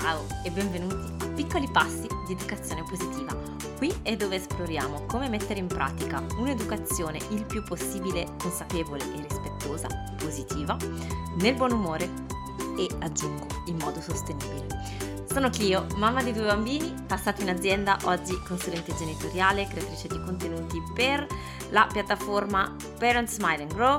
Ciao e benvenuti a Piccoli Passi di Educazione Positiva. Qui è dove esploriamo come mettere in pratica un'educazione il più possibile consapevole e rispettosa, positiva, nel buon umore e aggiungo in modo sostenibile. Sono Clio, mamma di due bambini, passata in azienda, oggi consulente genitoriale, creatrice di contenuti per la piattaforma Parents Smile and Grow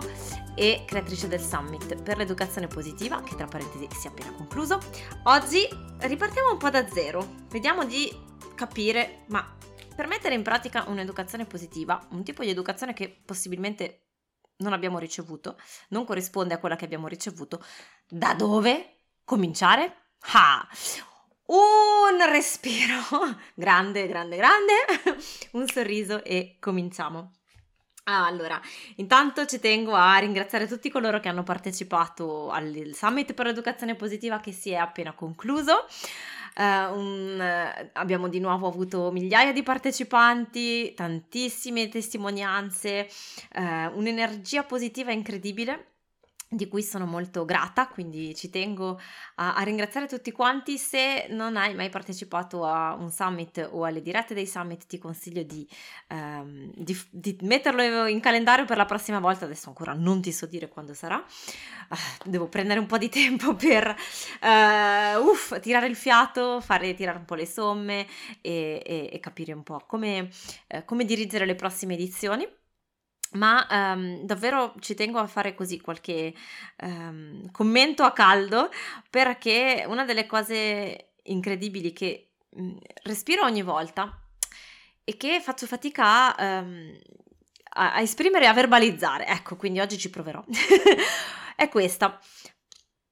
e creatrice del Summit per l'educazione positiva, che tra parentesi si è appena concluso. Oggi ripartiamo un po' da zero, vediamo di capire, ma per mettere in pratica un'educazione positiva, un tipo di educazione che possibilmente non abbiamo ricevuto, non corrisponde a quella che abbiamo ricevuto, da dove cominciare? Ah, un respiro, grande, grande, grande, un sorriso e cominciamo. Ah, allora, intanto ci tengo a ringraziare tutti coloro che hanno partecipato al Summit per l'Educazione Positiva che si è appena concluso. Uh, un, uh, abbiamo di nuovo avuto migliaia di partecipanti, tantissime testimonianze, uh, un'energia positiva incredibile di cui sono molto grata, quindi ci tengo a, a, ringraziare tutti quanti. Se non hai mai partecipato a un summit o alle dirette dei summit, ti consiglio di, um, di, di metterlo in calendario per la prossima volta. Adesso ancora non ti so dire quando sarà, uh, devo prendere un po' di tempo per uh, uff, tirare il fiato, fare tirare un po' le somme e, e, e capire un po' come, uh, come dirigere le prossime edizioni ma um, davvero ci tengo a fare così qualche um, commento a caldo perché una delle cose incredibili che um, respiro ogni volta e che faccio fatica a, a, a esprimere e a verbalizzare, ecco, quindi oggi ci proverò, è questa.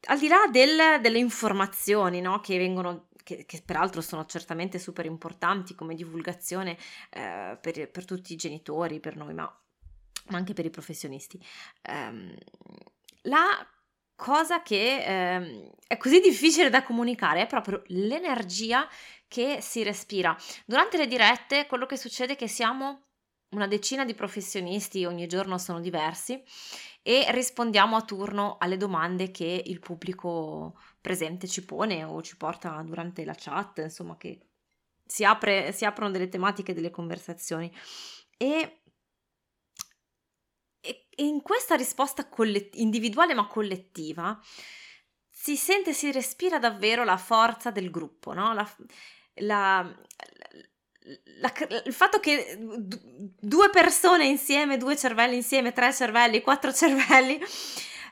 Al di là del, delle informazioni no, che vengono che, che, peraltro sono certamente super importanti come divulgazione eh, per, per, tutti i genitori, per noi, ma ma anche per i professionisti. Um, la cosa che um, è così difficile da comunicare è proprio l'energia che si respira. Durante le dirette quello che succede è che siamo una decina di professionisti, ogni giorno sono diversi e rispondiamo a turno alle domande che il pubblico presente ci pone o ci porta durante la chat, insomma che si, apre, si aprono delle tematiche, delle conversazioni e e in questa risposta collet- individuale ma collettiva si sente, si respira davvero la forza del gruppo, no? la, la, la, il fatto che due persone insieme, due cervelli insieme, tre cervelli, quattro cervelli,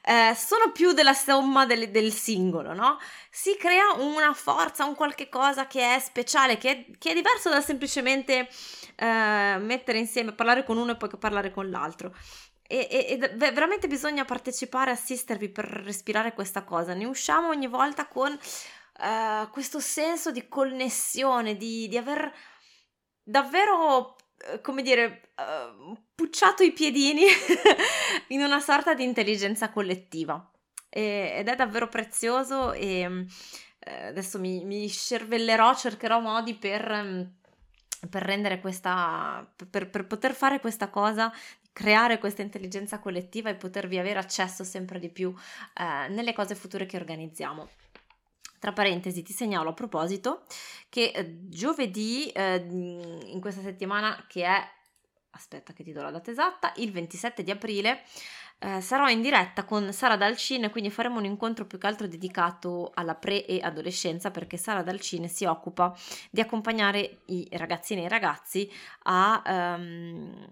eh, sono più della somma del, del, singolo, no? Si crea una forza, un qualche cosa che è speciale, che è, che è diverso da semplicemente eh, mettere insieme, parlare con uno e poi parlare con l'altro. E, e, e, veramente bisogna partecipare, assistervi per respirare questa cosa. Ne usciamo ogni volta con uh, questo senso di connessione, di, di aver davvero, uh, come dire, uh, pucciato i piedini in una sorta di intelligenza collettiva. E, ed è davvero prezioso e adesso mi, mi cervellerò, cercherò modi per... Um, per rendere questa per, per, poter fare questa cosa creare questa intelligenza collettiva e potervi avere accesso sempre di più eh, nelle cose future che organizziamo. Tra parentesi, ti segnalo a proposito che eh, giovedì eh, in questa settimana, che è, aspetta che ti do la data esatta, il 27 di aprile, eh, sarò in diretta con Sara Dalcine, quindi faremo un incontro più che altro dedicato alla pre e adolescenza perché Sara Dalcine si occupa di accompagnare i ragazzini e i ragazzi a... Um,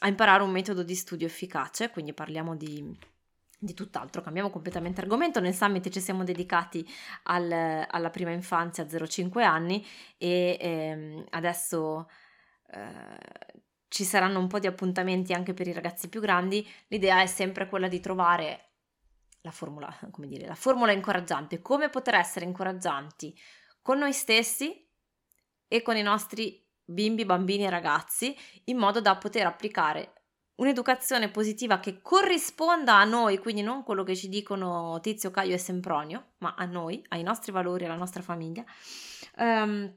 a imparare un metodo di studio efficace, quindi parliamo di, di tutt'altro, cambiamo completamente argomento. Nel summit ci siamo dedicati al, alla prima infanzia 0-5 anni e ehm, adesso eh, ci saranno un po' di appuntamenti anche per i ragazzi più grandi. L'idea è sempre quella di trovare la formula, come dire, la formula incoraggiante, come poter essere incoraggianti con noi stessi e con i nostri bimbi, bambini e ragazzi in modo da poter applicare un'educazione positiva che corrisponda a noi, quindi non quello che ci dicono Tizio, Caio e Sempronio, ma a noi, ai nostri valori, alla nostra famiglia, um,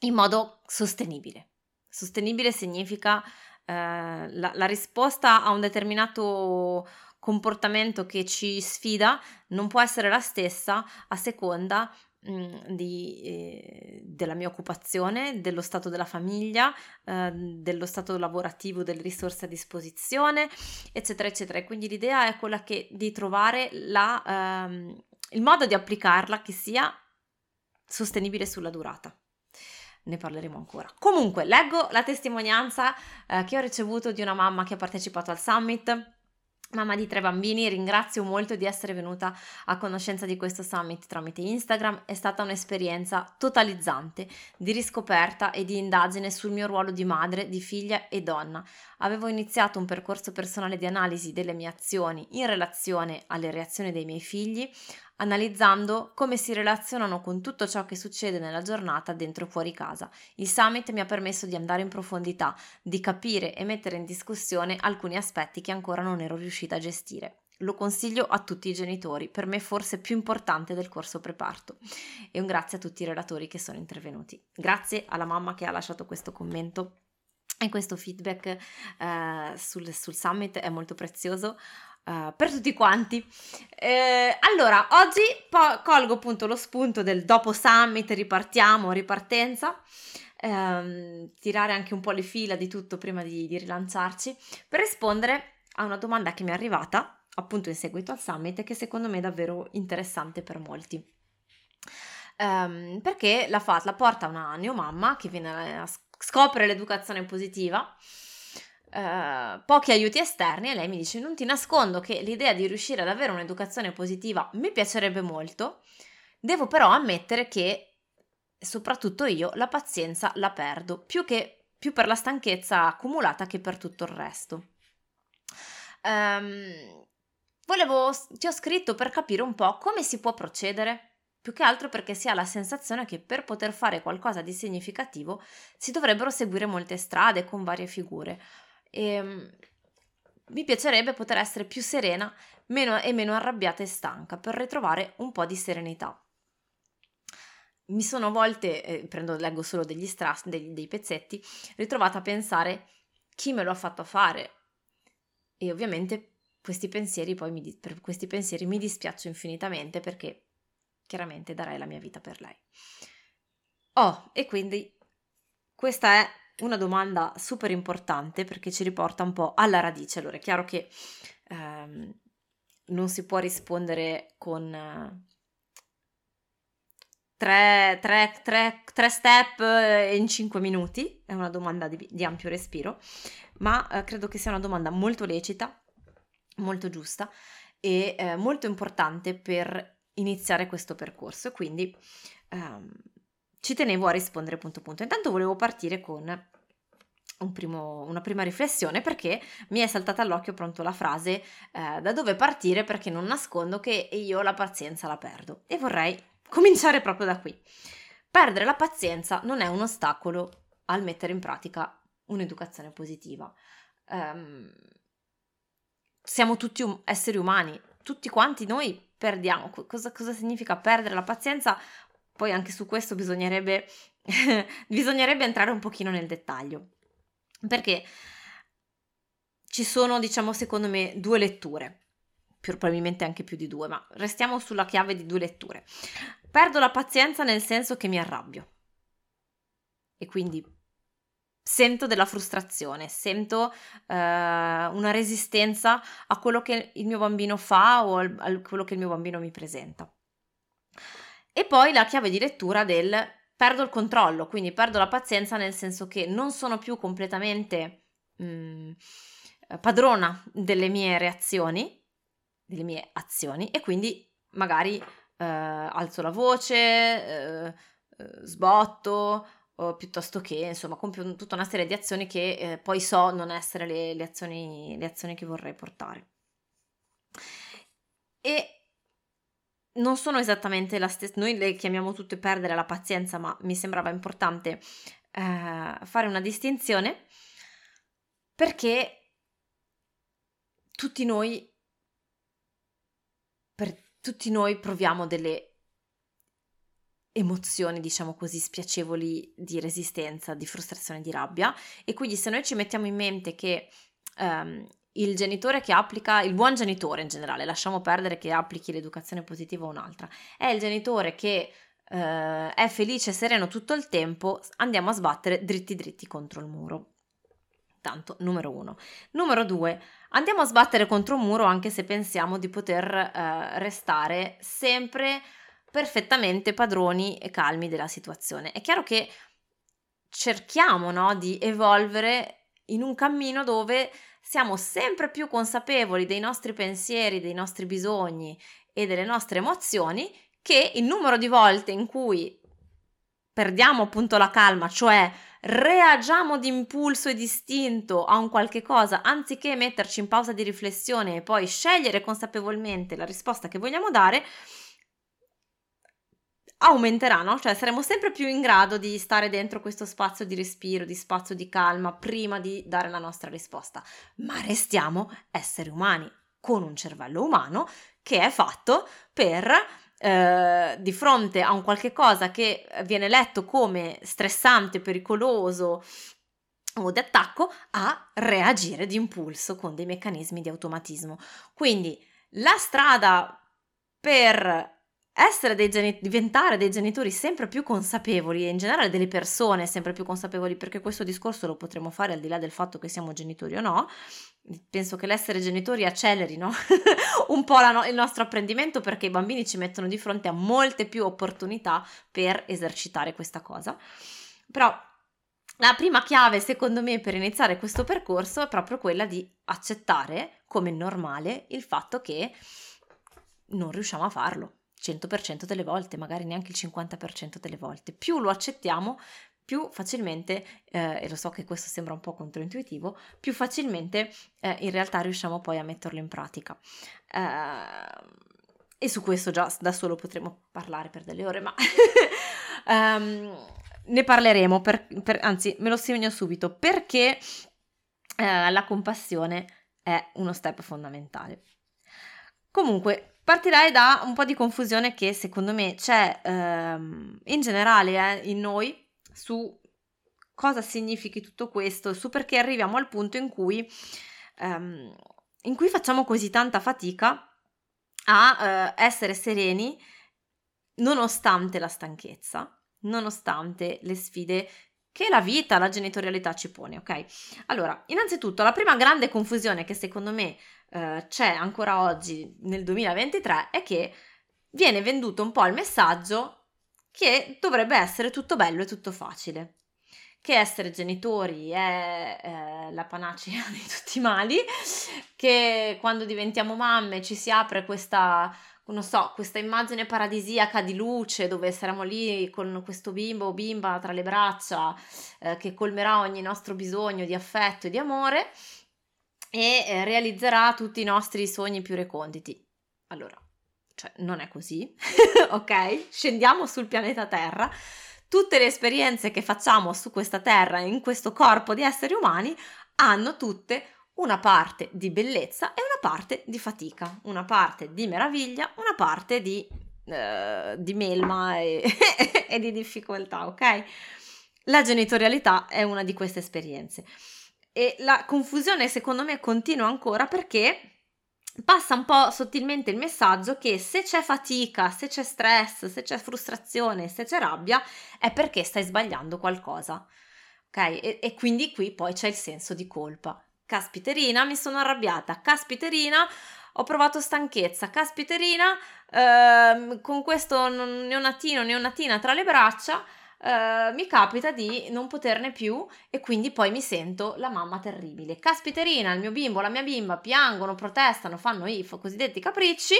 in modo sostenibile. Sostenibile significa uh, la, la risposta a un determinato comportamento che ci sfida non può essere la stessa a seconda di, eh, della mia occupazione, dello stato della famiglia, eh, dello stato lavorativo, delle risorse a disposizione, eccetera, eccetera. E quindi l'idea è quella che, di trovare la, ehm, il modo di applicarla che sia sostenibile sulla durata ne parleremo ancora. Comunque, leggo la testimonianza eh, che ho ricevuto di una mamma che ha partecipato al summit. Mamma di tre bambini, ringrazio molto di essere venuta a conoscenza di questo summit tramite Instagram, è stata un'esperienza totalizzante di riscoperta e di indagine sul mio ruolo di madre, di figlia e donna. Avevo iniziato un percorso personale di analisi delle mie azioni in relazione alle reazioni dei miei figli, analizzando come si relazionano con tutto ciò che succede nella giornata dentro e fuori casa. Il summit mi ha permesso di andare in profondità, di capire e mettere in discussione alcuni aspetti che ancora non ero riuscita a gestire. Lo consiglio a tutti i genitori, per me forse più importante del corso preparto. E un grazie a tutti i relatori che sono intervenuti. Grazie alla mamma che ha lasciato questo commento e questo feedback eh, sul, sul summit è molto prezioso. Uh, per tutti quanti. Eh, allora, oggi po- colgo appunto lo spunto del dopo summit, ripartiamo, ripartenza, ehm, tirare anche un po' le fila di tutto prima di, di rilanciarci, per rispondere a una domanda che mi è arrivata appunto in seguito al summit che secondo me è davvero interessante per molti. Um, perché la, fa, la porta una neomamma che viene a scopre l'educazione positiva Uh, pochi aiuti esterni e lei mi dice non ti nascondo che l'idea di riuscire ad avere un'educazione positiva mi piacerebbe molto, devo però ammettere che soprattutto io la pazienza la perdo, più, che, più per la stanchezza accumulata che per tutto il resto. Um, volevo, ti ho scritto per capire un po' come si può procedere, più che altro perché si ha la sensazione che per poter fare qualcosa di significativo si dovrebbero seguire molte strade con varie figure e ehm, mi piacerebbe poter essere più serena meno, e meno arrabbiata e stanca per ritrovare un po' di serenità. Mi sono a volte, eh, prendo, leggo solo degli strass, dei, dei pezzetti, ritrovata a pensare chi me lo ha fatto fare e ovviamente questi pensieri poi mi, per questi pensieri mi dispiaccio infinitamente perché chiaramente darei la mia vita per lei. Oh, e quindi questa è una domanda super importante perché ci riporta un po' alla radice. Allora, è chiaro che ehm, non si può rispondere con eh, tre, tre, tre, tre, step in cinque minuti, è una domanda di, di ampio respiro, ma eh, credo che sia una domanda molto lecita, molto giusta e eh, molto importante per iniziare questo percorso. Quindi ehm, ci tenevo a rispondere punto punto. Intanto volevo partire con un primo, una prima riflessione perché mi è saltata all'occhio pronto la frase eh, da dove partire perché non nascondo che io la pazienza la perdo e vorrei cominciare proprio da qui. Perdere la pazienza non è un ostacolo al mettere in pratica un'educazione positiva. Um, siamo tutti um- esseri umani, tutti quanti noi perdiamo. Cosa, cosa significa perdere la pazienza? Poi anche su questo bisognerebbe, bisognerebbe entrare un pochino nel dettaglio, perché ci sono, diciamo, secondo me, due letture, più, probabilmente anche più di due, ma restiamo sulla chiave di due letture. Perdo la pazienza nel senso che mi arrabbio e quindi sento della frustrazione, sento eh, una resistenza a quello che il mio bambino fa o a quello che il mio bambino mi presenta. E poi la chiave di lettura del perdo il controllo, quindi perdo la pazienza nel senso che non sono più completamente mh, mm, padrona delle mie reazioni, delle mie azioni e quindi magari eh, alzo la voce, eh, eh sbotto piuttosto che insomma compio tutta una serie di azioni che eh, poi so non essere le, le, azioni, le azioni che vorrei portare. E non sono esattamente la stessa, noi le chiamiamo tutte perdere la pazienza, ma mi sembrava importante eh, fare una distinzione perché tutti noi, per tutti noi proviamo delle emozioni, diciamo così, spiacevoli di resistenza, di frustrazione, di rabbia e quindi se noi ci mettiamo in mente che um, il genitore che applica, il buon genitore in generale, lasciamo perdere che applichi l'educazione positiva o un'altra, è il genitore che eh, è felice e sereno tutto il tempo, andiamo a sbattere dritti dritti contro il muro. Tanto, numero uno. Numero due, andiamo a sbattere contro un muro anche se pensiamo di poter eh, restare sempre perfettamente padroni e calmi della situazione. È chiaro che cerchiamo no, di evolvere in un cammino dove siamo sempre più consapevoli dei nostri pensieri, dei nostri bisogni e delle nostre emozioni, che il numero di volte in cui perdiamo appunto la calma, cioè reagiamo d'impulso e distinto a un qualche cosa, anziché metterci in pausa di riflessione e poi scegliere consapevolmente la risposta che vogliamo dare, aumenterà, no? Cioè saremo sempre più in grado di stare dentro questo spazio di respiro, di spazio di calma prima di dare la nostra risposta. Ma restiamo esseri umani con un cervello umano che è fatto per eh, di fronte a un qualche cosa che viene letto come stressante, pericoloso o di attacco, a reagire di impulso con dei meccanismi di automatismo. Quindi la strada per essere dei geni- diventare dei genitori sempre più consapevoli e in generale delle persone sempre più consapevoli, perché questo discorso lo potremo fare al di là del fatto che siamo genitori o no. Penso che l'essere genitori acceleri no? un po' no- il nostro apprendimento perché i bambini ci mettono di fronte a molte più opportunità per esercitare questa cosa. Però la prima chiave, secondo me, per iniziare questo percorso è proprio quella di accettare come normale il fatto che non riusciamo a farlo 100% delle volte, magari neanche il 50% delle volte. Più lo accettiamo, più facilmente, eh, e lo so che questo sembra un po' controintuitivo, più facilmente eh, in realtà riusciamo poi a metterlo in pratica. Eh, e su questo già da solo potremo parlare per delle ore, ma um, ne parleremo, per, per, anzi me lo segno subito, perché eh, la compassione è uno step fondamentale. Comunque, Partirei da un po' di confusione che secondo me c'è ehm, in generale eh, in noi su cosa significhi tutto questo, su perché arriviamo al punto in cui, ehm, in cui facciamo così tanta fatica a eh, essere sereni nonostante la stanchezza, nonostante le sfide che la vita, la genitorialità ci pone, ok? Allora, innanzitutto la prima grande confusione che secondo me eh, c'è ancora oggi nel 2023 è che viene venduto un po' il messaggio che dovrebbe essere tutto bello e tutto facile che essere genitori è eh, la panacea di tutti i mali, che quando diventiamo mamme ci si apre questa, non so, questa immagine paradisiaca di luce dove saremo lì con questo bimbo o bimba tra le braccia eh, che colmerà ogni nostro bisogno di affetto e di amore e eh, realizzerà tutti i nostri sogni più reconditi. Allora, cioè, non è così, ok? Scendiamo sul pianeta Terra. Tutte le esperienze che facciamo su questa Terra, in questo corpo di esseri umani, hanno tutte una parte di bellezza e una parte di fatica, una parte di meraviglia, una parte di, uh, di melma e, e di difficoltà, ok? La genitorialità è una di queste esperienze. E la confusione secondo me continua ancora perché passa un po' sottilmente il messaggio che se c'è fatica, se c'è stress, se c'è frustrazione, se c'è rabbia, è perché stai sbagliando qualcosa. Ok? E, e quindi qui poi c'è il senso di colpa. Caspiterina, mi sono arrabbiata. Caspiterina, ho provato stanchezza. Caspiterina, ehm, con questo neonatino, neonatina tra le braccia Uh, mi capita di non poterne più e quindi poi mi sento la mamma terribile. Caspiterina, il mio bimbo, la mia bimba piangono, protestano, fanno i cosiddetti capricci.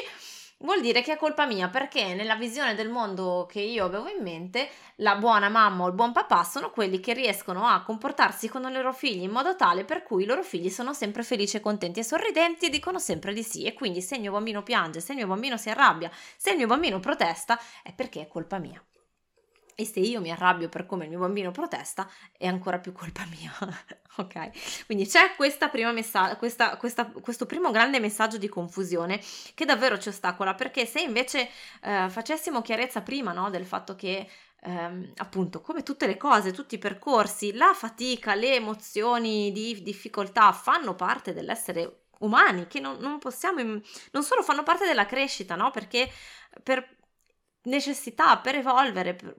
Vuol dire che è colpa mia perché nella visione del mondo che io avevo in mente, la buona mamma o il buon papà sono quelli che riescono a comportarsi con i loro figli in modo tale per cui i loro figli sono sempre felici, contenti e sorridenti e dicono sempre di sì. E quindi se il mio bambino piange, se il mio bambino si arrabbia, se il mio bambino protesta, è perché è colpa mia. E se io mi arrabbio per come il mio bambino protesta, è ancora più colpa mia. ok? Quindi c'è messa- questa, questa, questo primo grande messaggio di confusione che davvero ci ostacola, perché se invece eh, facessimo chiarezza prima no, del fatto che ehm, appunto come tutte le cose, tutti i percorsi, la fatica, le emozioni di difficoltà fanno parte dell'essere umani, che non, non possiamo, non solo fanno parte della crescita, no? Perché per necessità per evolvere, per,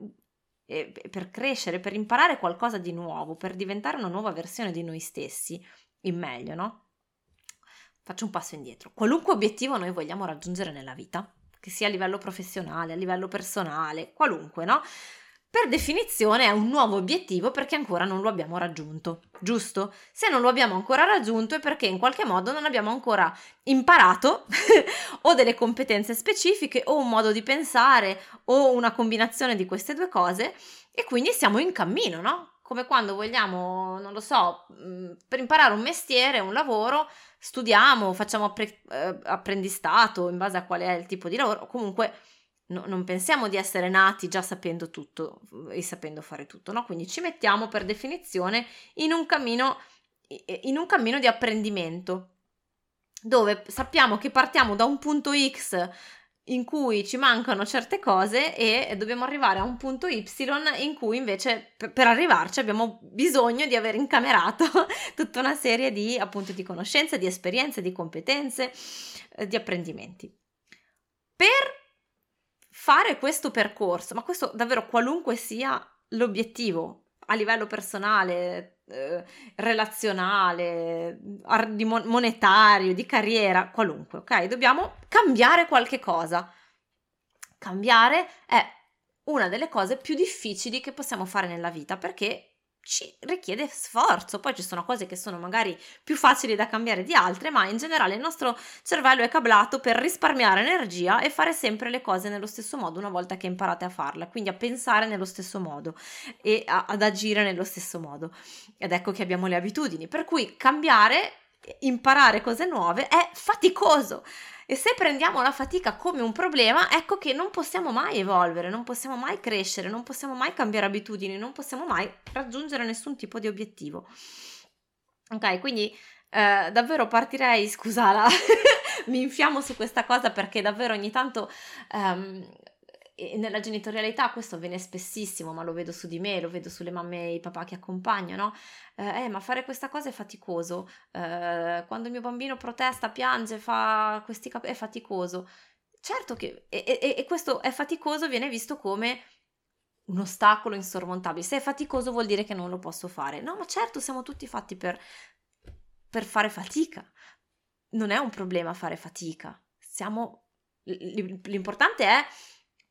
per crescere, per imparare qualcosa di nuovo, per diventare una nuova versione di noi stessi, in meglio, no? Faccio un passo indietro. Qualunque obiettivo noi vogliamo raggiungere nella vita, che sia a livello professionale, a livello personale, qualunque, no? Per definizione è un nuovo obiettivo perché ancora non lo abbiamo raggiunto, giusto? Se non lo abbiamo ancora raggiunto è perché in qualche modo non abbiamo ancora imparato o delle competenze specifiche o un modo di pensare o una combinazione di queste due cose e quindi siamo in cammino, no? Come quando vogliamo, non lo so, mm, per imparare un mestiere, un lavoro, studiamo, facciamo eh, apprendistato in base a qual è il tipo di lavoro, comunque no, non pensiamo di essere nati già sapendo tutto e sapendo fare tutto, no? Quindi ci mettiamo per definizione in un cammino, in un cammino di apprendimento dove sappiamo che partiamo da un punto X in cui ci mancano certe cose e dobbiamo arrivare a un punto Y in cui invece per arrivarci abbiamo bisogno di aver incamerato tutta una serie di appunto di conoscenze, di esperienze, di competenze, eh, di apprendimenti. Per fare questo percorso, ma questo davvero qualunque sia l'obiettivo a livello personale, eh, relazionale, di monetario, di carriera, qualunque, ok? Dobbiamo cambiare qualche cosa. Cambiare è una delle cose più difficili che possiamo fare nella vita perché ci richiede sforzo. Poi ci sono cose che sono magari più facili da cambiare di altre, ma in generale il nostro cervello è cablato per risparmiare energia e fare sempre le cose nello stesso modo una volta che imparate a farle, quindi a pensare nello stesso modo e a, ad agire nello stesso modo. Ed ecco che abbiamo le abitudini, per cui cambiare, imparare cose nuove è faticoso. E se prendiamo la fatica come un problema, ecco che non possiamo mai evolvere, non possiamo mai crescere, non possiamo mai cambiare abitudini, non possiamo mai raggiungere nessun tipo di obiettivo. Ok, quindi eh, davvero partirei, scusa, la... mi infiammo su questa cosa perché davvero ogni tanto um, nella genitorialità questo avviene spessissimo, ma lo vedo su di me, lo vedo sulle mamme e i papà che accompagno, no? Eh, eh ma fare questa cosa è faticoso. Eh, quando il mio bambino protesta, piange, fa questi cap- è faticoso. Certo che e, e, e questo è faticoso viene visto come un ostacolo insormontabile. Se è faticoso vuol dire che non lo posso fare. No, ma certo, siamo tutti fatti per, per fare fatica. Non è un problema fare fatica. Siamo l'importante è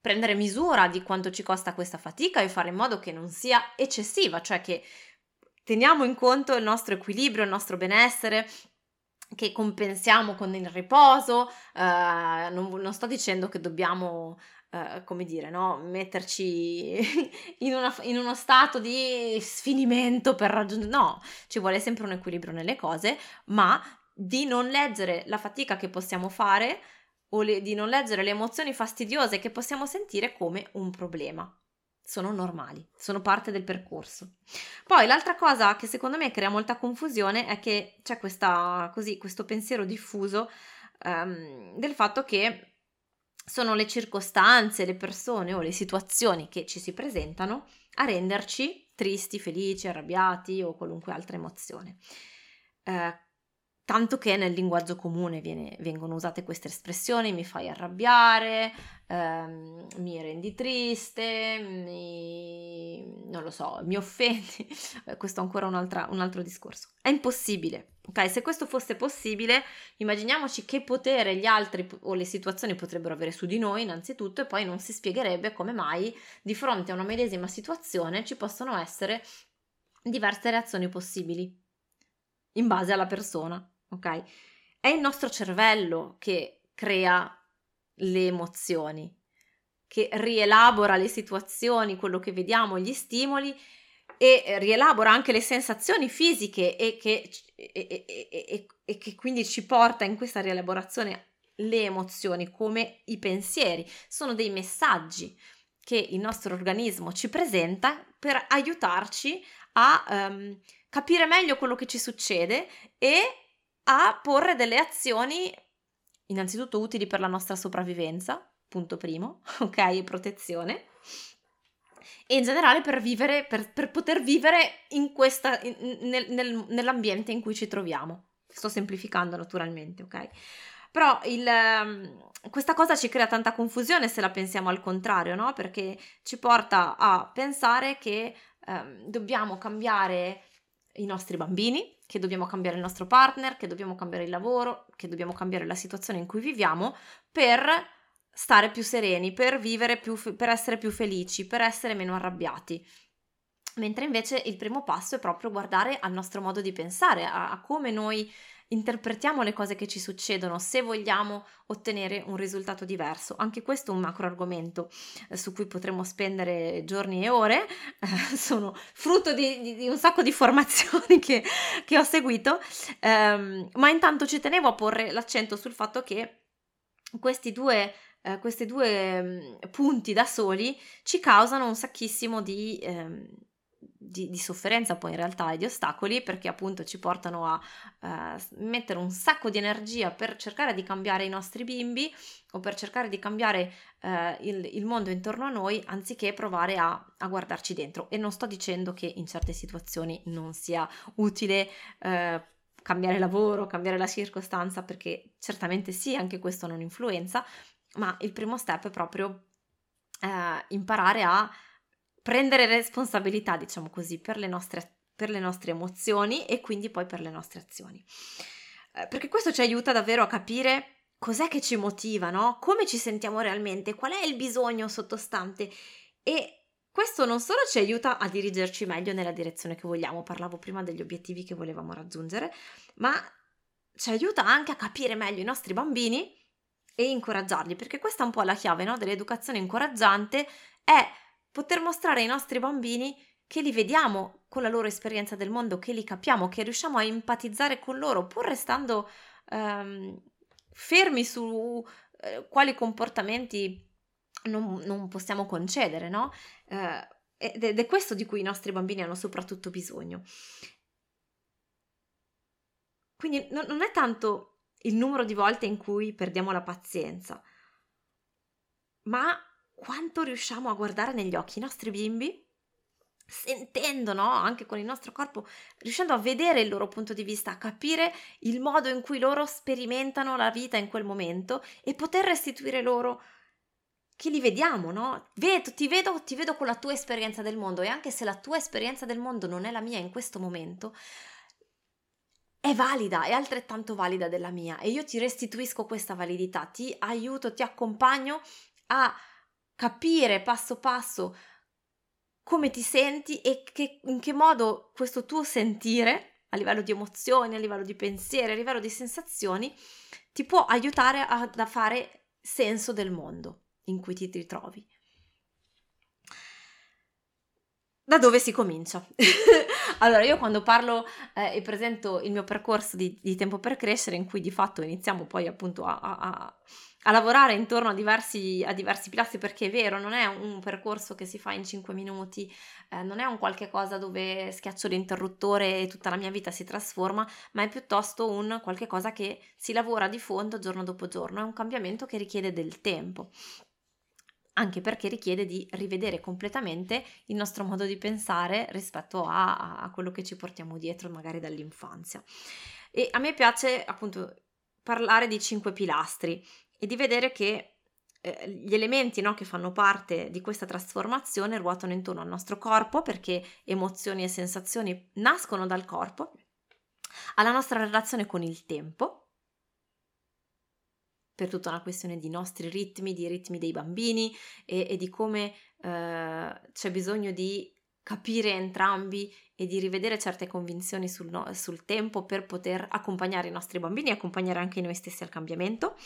prendere misura di quanto ci costa questa fatica e fare in modo che non sia eccessiva, cioè che teniamo in conto il nostro equilibrio, il nostro benessere, che compensiamo con il riposo. Uh, non, non, sto dicendo che dobbiamo, uh, come dire, no? metterci in, una, in, uno stato di sfinimento per raggiungere. No, ci vuole sempre un equilibrio nelle cose, ma di non leggere la fatica che possiamo fare o le, di non leggere le emozioni fastidiose che possiamo sentire come un problema. Sono normali, sono parte del percorso. Poi l'altra cosa che secondo me crea molta confusione è che c'è questa, così, questo pensiero diffuso um, del fatto che sono le circostanze, le persone o le situazioni che ci si presentano a renderci tristi, felici, arrabbiati o qualunque altra emozione. Uh, tanto che nel linguaggio comune viene, vengono usate queste espressioni, mi fai arrabbiare, ehm, mi rendi triste, mi, non lo so, mi offendi, questo è ancora un, un altro discorso. È impossibile, ok? Se questo fosse possibile, immaginiamoci che potere gli altri o le situazioni potrebbero avere su di noi innanzitutto e poi non si spiegherebbe come mai di fronte a una medesima situazione ci possono essere diverse reazioni possibili in base alla persona ok? È il nostro cervello che crea le emozioni, che rielabora le situazioni, quello che vediamo, gli stimoli e rielabora anche le sensazioni fisiche e che, e, e, e che quindi ci porta in questa rielaborazione le emozioni come i pensieri. Sono dei messaggi che il nostro organismo ci presenta per aiutarci a um, capire meglio quello che ci succede e a porre delle azioni innanzitutto utili per la nostra sopravvivenza, punto primo, ok, e protezione, e in generale per vivere, per, per poter vivere in questa, in, nel, nel, nell'ambiente in cui ci troviamo. Sto semplificando naturalmente, ok? Però il, ehm, questa cosa ci crea tanta confusione se la pensiamo al contrario, no? Perché ci porta a pensare che ehm, dobbiamo cambiare i nostri bambini, che dobbiamo cambiare il nostro partner, che dobbiamo cambiare il lavoro, che dobbiamo cambiare la situazione in cui viviamo per stare più sereni, per vivere più, per essere più felici, per essere meno arrabbiati. Mentre invece il primo passo è proprio guardare al nostro modo di pensare, a, a come noi interpretiamo le cose che ci succedono se vogliamo ottenere un risultato diverso. Anche questo è un macro argomento eh, su cui potremmo spendere giorni e ore, eh, sono frutto di, di, di, un sacco di formazioni che, che ho seguito, ehm, ma intanto ci tenevo a porre l'accento sul fatto che questi due eh, questi due mh, punti da soli ci causano un sacchissimo di, ehm, di, di, sofferenza poi in realtà e di ostacoli perché appunto ci portano a uh, mettere un sacco di energia per cercare di cambiare i nostri bimbi o per cercare di cambiare uh, il, il, mondo intorno a noi anziché provare a, a, guardarci dentro. E non sto dicendo che in certe situazioni non sia utile uh, cambiare lavoro, cambiare la circostanza perché certamente sì, anche questo non influenza, ma il primo step è proprio imparare a prendere responsabilità, diciamo così, per le nostre, per le nostre emozioni e quindi poi per le nostre azioni. Eh, perché questo ci aiuta davvero a capire cos'è che ci motiva, no? Come ci sentiamo realmente, qual è il bisogno sottostante e questo non solo ci aiuta a dirigerci meglio nella direzione che vogliamo, parlavo prima degli obiettivi che volevamo raggiungere, ma ci aiuta anche a capire meglio i nostri bambini e incoraggiarli, perché questa è un po' la chiave no? dell'educazione incoraggiante, è poter mostrare ai nostri bambini che li vediamo con la loro esperienza del mondo, che li capiamo, che riusciamo a empatizzare con loro, pur restando ehm, fermi su eh, quali comportamenti non, non, possiamo concedere, no? Eh, ed è questo di cui i nostri bambini hanno soprattutto bisogno. Quindi non, non è tanto il numero di volte in cui perdiamo la pazienza, ma quanto riusciamo a guardare negli occhi i nostri bimbi, sentendo, no? Anche con il nostro corpo, riuscendo a vedere il loro punto di vista, a capire il modo in cui loro sperimentano la vita in quel momento e poter restituire loro che li vediamo, no? Vedo, ti vedo, ti vedo con la tua esperienza del mondo e anche se la tua esperienza del mondo non è la mia in questo momento, è valida, è altrettanto valida della mia e io ti restituisco questa validità, ti aiuto, ti accompagno a capire passo passo come ti senti e che, in che modo questo tuo sentire a livello di emozioni, a livello di pensieri, a livello di sensazioni ti può aiutare a, a fare senso del mondo in cui ti ritrovi. Da dove si comincia? allora, io quando parlo eh, e presento il mio percorso di, di, tempo per crescere, in cui di fatto iniziamo poi appunto a, a a lavorare intorno a diversi, a diversi pilastri perché è vero, non è un percorso che si fa in 5 minuti, eh, non è un qualche cosa dove schiaccio l'interruttore e tutta la mia vita si trasforma, ma è piuttosto un qualche cosa che si lavora di fondo giorno dopo giorno, è un cambiamento che richiede del tempo anche perché richiede di rivedere completamente il nostro modo di pensare rispetto a, a, quello che ci portiamo dietro magari dall'infanzia. E a me piace appunto parlare di cinque pilastri e di vedere che eh, gli elementi no, che fanno parte di questa trasformazione ruotano intorno al nostro corpo perché emozioni e sensazioni nascono dal corpo, alla nostra relazione con il tempo, per tutta una questione di nostri ritmi, di ritmi dei bambini e, e di come eh, c'è bisogno di capire entrambi e di rivedere certe convinzioni sul, no, sul tempo per poter accompagnare i nostri bambini e accompagnare anche noi stessi al cambiamento.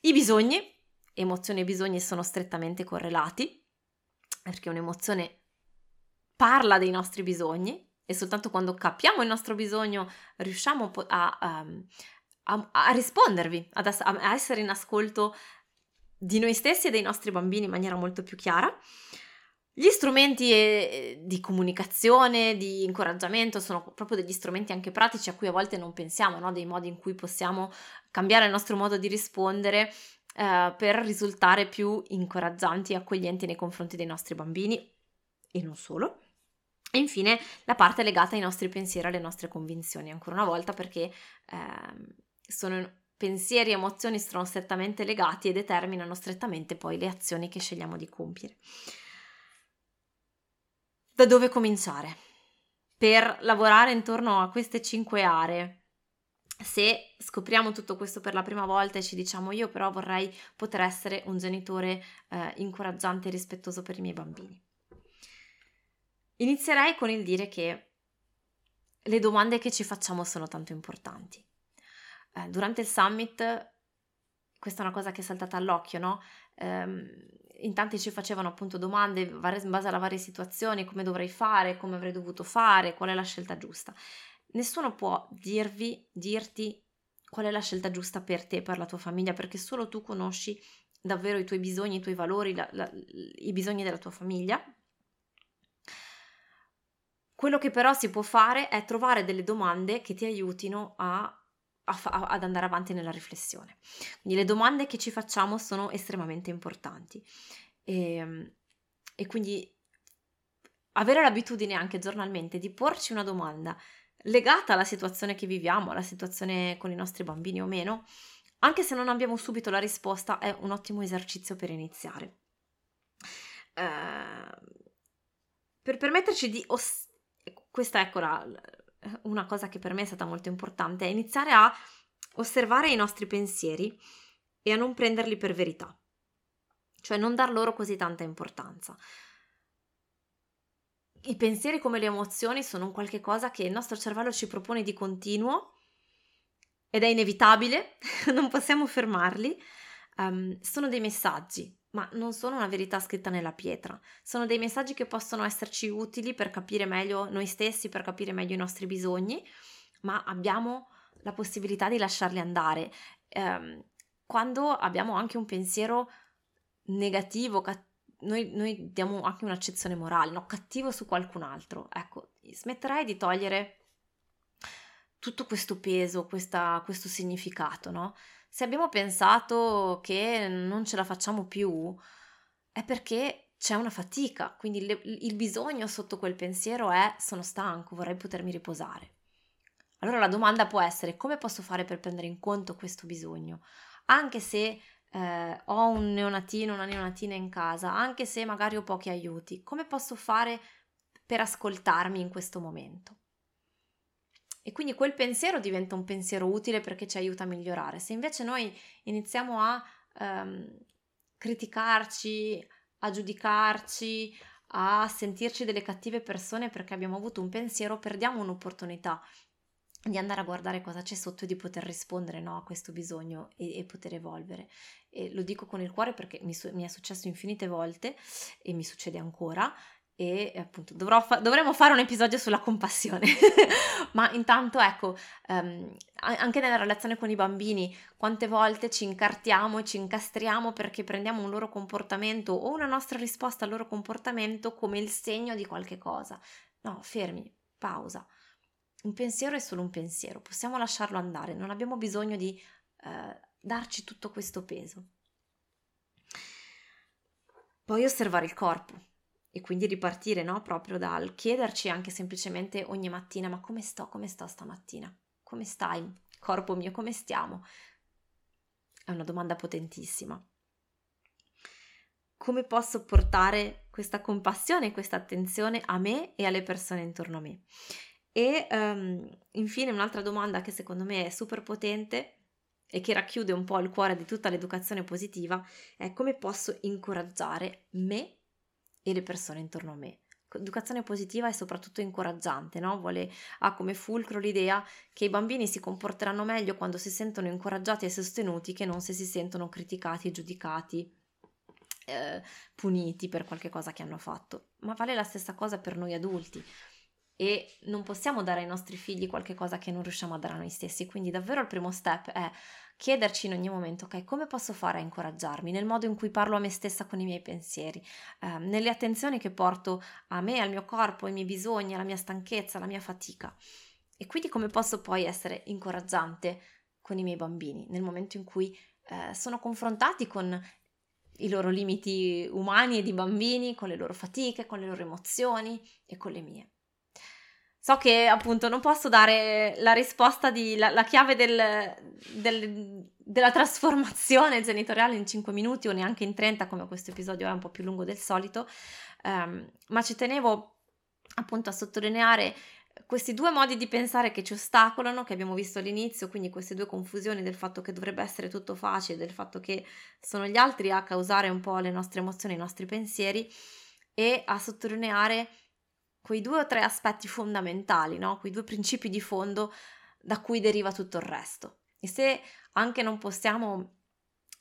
I bisogni, emozioni e bisogni sono strettamente correlati, perché un'emozione parla dei nostri bisogni e soltanto quando capiamo il nostro bisogno riusciamo a, a, a, a rispondervi, ad, a essere in ascolto di noi stessi e dei nostri bambini in maniera molto più chiara. Gli strumenti eh, di comunicazione, di incoraggiamento sono proprio degli strumenti anche pratici a cui a volte non pensiamo, no? dei modi in cui possiamo cambiare il nostro modo di rispondere eh, per risultare più incoraggianti e accoglienti nei confronti dei nostri bambini e non solo. E infine la parte legata ai nostri pensieri, alle nostre convinzioni, ancora una volta perché eh, sono pensieri e emozioni sono strettamente legati e determinano strettamente poi le azioni che scegliamo di compiere. Da dove cominciare? Per lavorare intorno a queste cinque aree se scopriamo tutto questo per la prima volta e ci diciamo io però vorrei poter essere un genitore eh, incoraggiante e rispettoso per i miei bambini. Inizierei con il dire che le domande che ci facciamo sono tanto importanti. Eh, durante il summit, questa è una cosa che è saltata all'occhio, no? Eh, in tanti ci facevano appunto domande in base alle varie situazioni, come dovrei fare, come avrei dovuto fare, qual è la scelta giusta nessuno può dirvi, dirti qual è la scelta giusta per te, per la tua famiglia, perché solo tu conosci davvero i tuoi bisogni, i tuoi valori, la, la, i bisogni della tua famiglia. Quello che però si può fare è trovare delle domande che ti aiutino a, ad andare avanti nella riflessione. Quindi le domande che ci facciamo sono estremamente importanti. E, ehm, e quindi avere l'abitudine anche giornalmente di porci una domanda legata alla situazione che viviamo, alla situazione con i nostri bambini o meno, anche se non abbiamo subito la risposta, è un ottimo esercizio per iniziare. Uh, per permetterci di... Os- questa ecco la, una cosa che per me è stata molto importante, è iniziare a osservare i nostri pensieri e a non prenderli per verità, cioè non dar loro così tanta importanza. I pensieri come le emozioni sono un qualche cosa che il nostro cervello ci propone di continuo ed è inevitabile, non possiamo fermarli. Um, sono dei messaggi, ma non sono una verità scritta nella pietra. Sono dei messaggi che possono esserci utili per capire meglio noi stessi, per capire meglio i nostri bisogni, ma abbiamo la possibilità di lasciarli andare. Um, quando abbiamo anche un pensiero negativo, cattivo, noi, noi diamo anche un'accezione morale, no? cattivo su qualcun altro. Ecco, smetterei di togliere tutto questo peso, questa, questo significato, no? Se abbiamo pensato che non ce la facciamo più, è perché c'è una fatica, quindi le, il bisogno sotto quel pensiero è sono stanco, vorrei potermi riposare. Allora la domanda può essere come posso fare per prendere in conto questo bisogno? Anche se eh, ho un neonatino, una neonatina in casa, anche se magari ho pochi aiuti, come posso fare per ascoltarmi in questo momento? E quindi quel pensiero diventa un pensiero utile perché ci aiuta a migliorare. Se invece noi iniziamo a ehm, criticarci, a giudicarci, a sentirci delle cattive persone perché abbiamo avuto un pensiero, perdiamo un'opportunità di andare a guardare cosa c'è sotto e di poter rispondere no, a questo bisogno e, e, poter evolvere. E lo dico con il cuore perché mi, mi, è successo infinite volte e mi succede ancora e appunto fa- dovremmo fare un episodio sulla compassione. Ma intanto ecco um, anche nella relazione con i bambini quante volte ci incartiamo e ci incastriamo perché prendiamo un loro comportamento o una nostra risposta al loro comportamento come il segno di qualche cosa. No fermi pausa. Un pensiero è solo un pensiero, possiamo lasciarlo andare, non abbiamo bisogno di eh, darci tutto questo peso. Poi osservare il corpo e quindi ripartire no? proprio dal chiederci anche semplicemente ogni mattina ma come sto, come sto stamattina? Come stai, corpo mio, come stiamo? È una domanda potentissima. Come posso portare questa compassione, questa attenzione a me e alle persone intorno a me? E um, infine un'altra domanda che secondo me è super potente e che racchiude un po' il cuore di tutta l'educazione positiva è come posso incoraggiare me e le persone intorno a me. L'educazione positiva è soprattutto incoraggiante, no? Vuole, ha come fulcro l'idea che i bambini si comporteranno meglio quando si sentono incoraggiati e sostenuti che non se si sentono criticati giudicati, eh, puniti per qualche cosa che hanno fatto. Ma vale la stessa cosa per noi adulti e non possiamo dare ai nostri figli qualcosa che non riusciamo a dare a noi stessi. Quindi davvero il primo step è chiederci in ogni momento, ok, come posso fare a incoraggiarmi nel modo in cui parlo a me stessa con i miei pensieri, eh, nelle attenzioni che porto a me, al mio corpo, ai miei bisogni, alla mia stanchezza, alla mia fatica. E quindi come posso poi essere incoraggiante con i miei bambini nel momento in cui eh, sono confrontati con i loro limiti umani e di bambini, con le loro fatiche, con le loro emozioni e con le mie. So che appunto non posso dare la risposta di la, la chiave del, del, della trasformazione genitoriale in 5 minuti o neanche in 30, come questo episodio è un po' più lungo del solito, um, ma ci tenevo appunto a sottolineare questi due modi di pensare che ci ostacolano, che abbiamo visto all'inizio, quindi queste due confusioni del fatto che dovrebbe essere tutto facile, del fatto che sono gli altri a causare un po' le nostre emozioni, i nostri pensieri, e a sottolineare quei due o tre aspetti fondamentali, no? quei due principi di fondo da cui deriva tutto il resto. E se anche non possiamo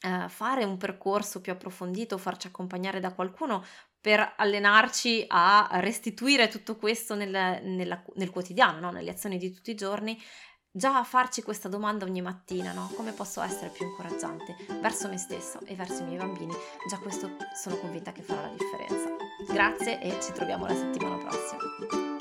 eh, fare un percorso più approfondito, farci accompagnare da qualcuno per allenarci a restituire tutto questo nel, nella, nel quotidiano, no? nelle azioni di tutti i giorni, già a farci questa domanda ogni mattina, no? Come posso essere più incoraggiante verso me stesso e verso i miei bambini? Già questo sono convinta che farà la differenza. Grazie e ci troviamo la settimana prossima.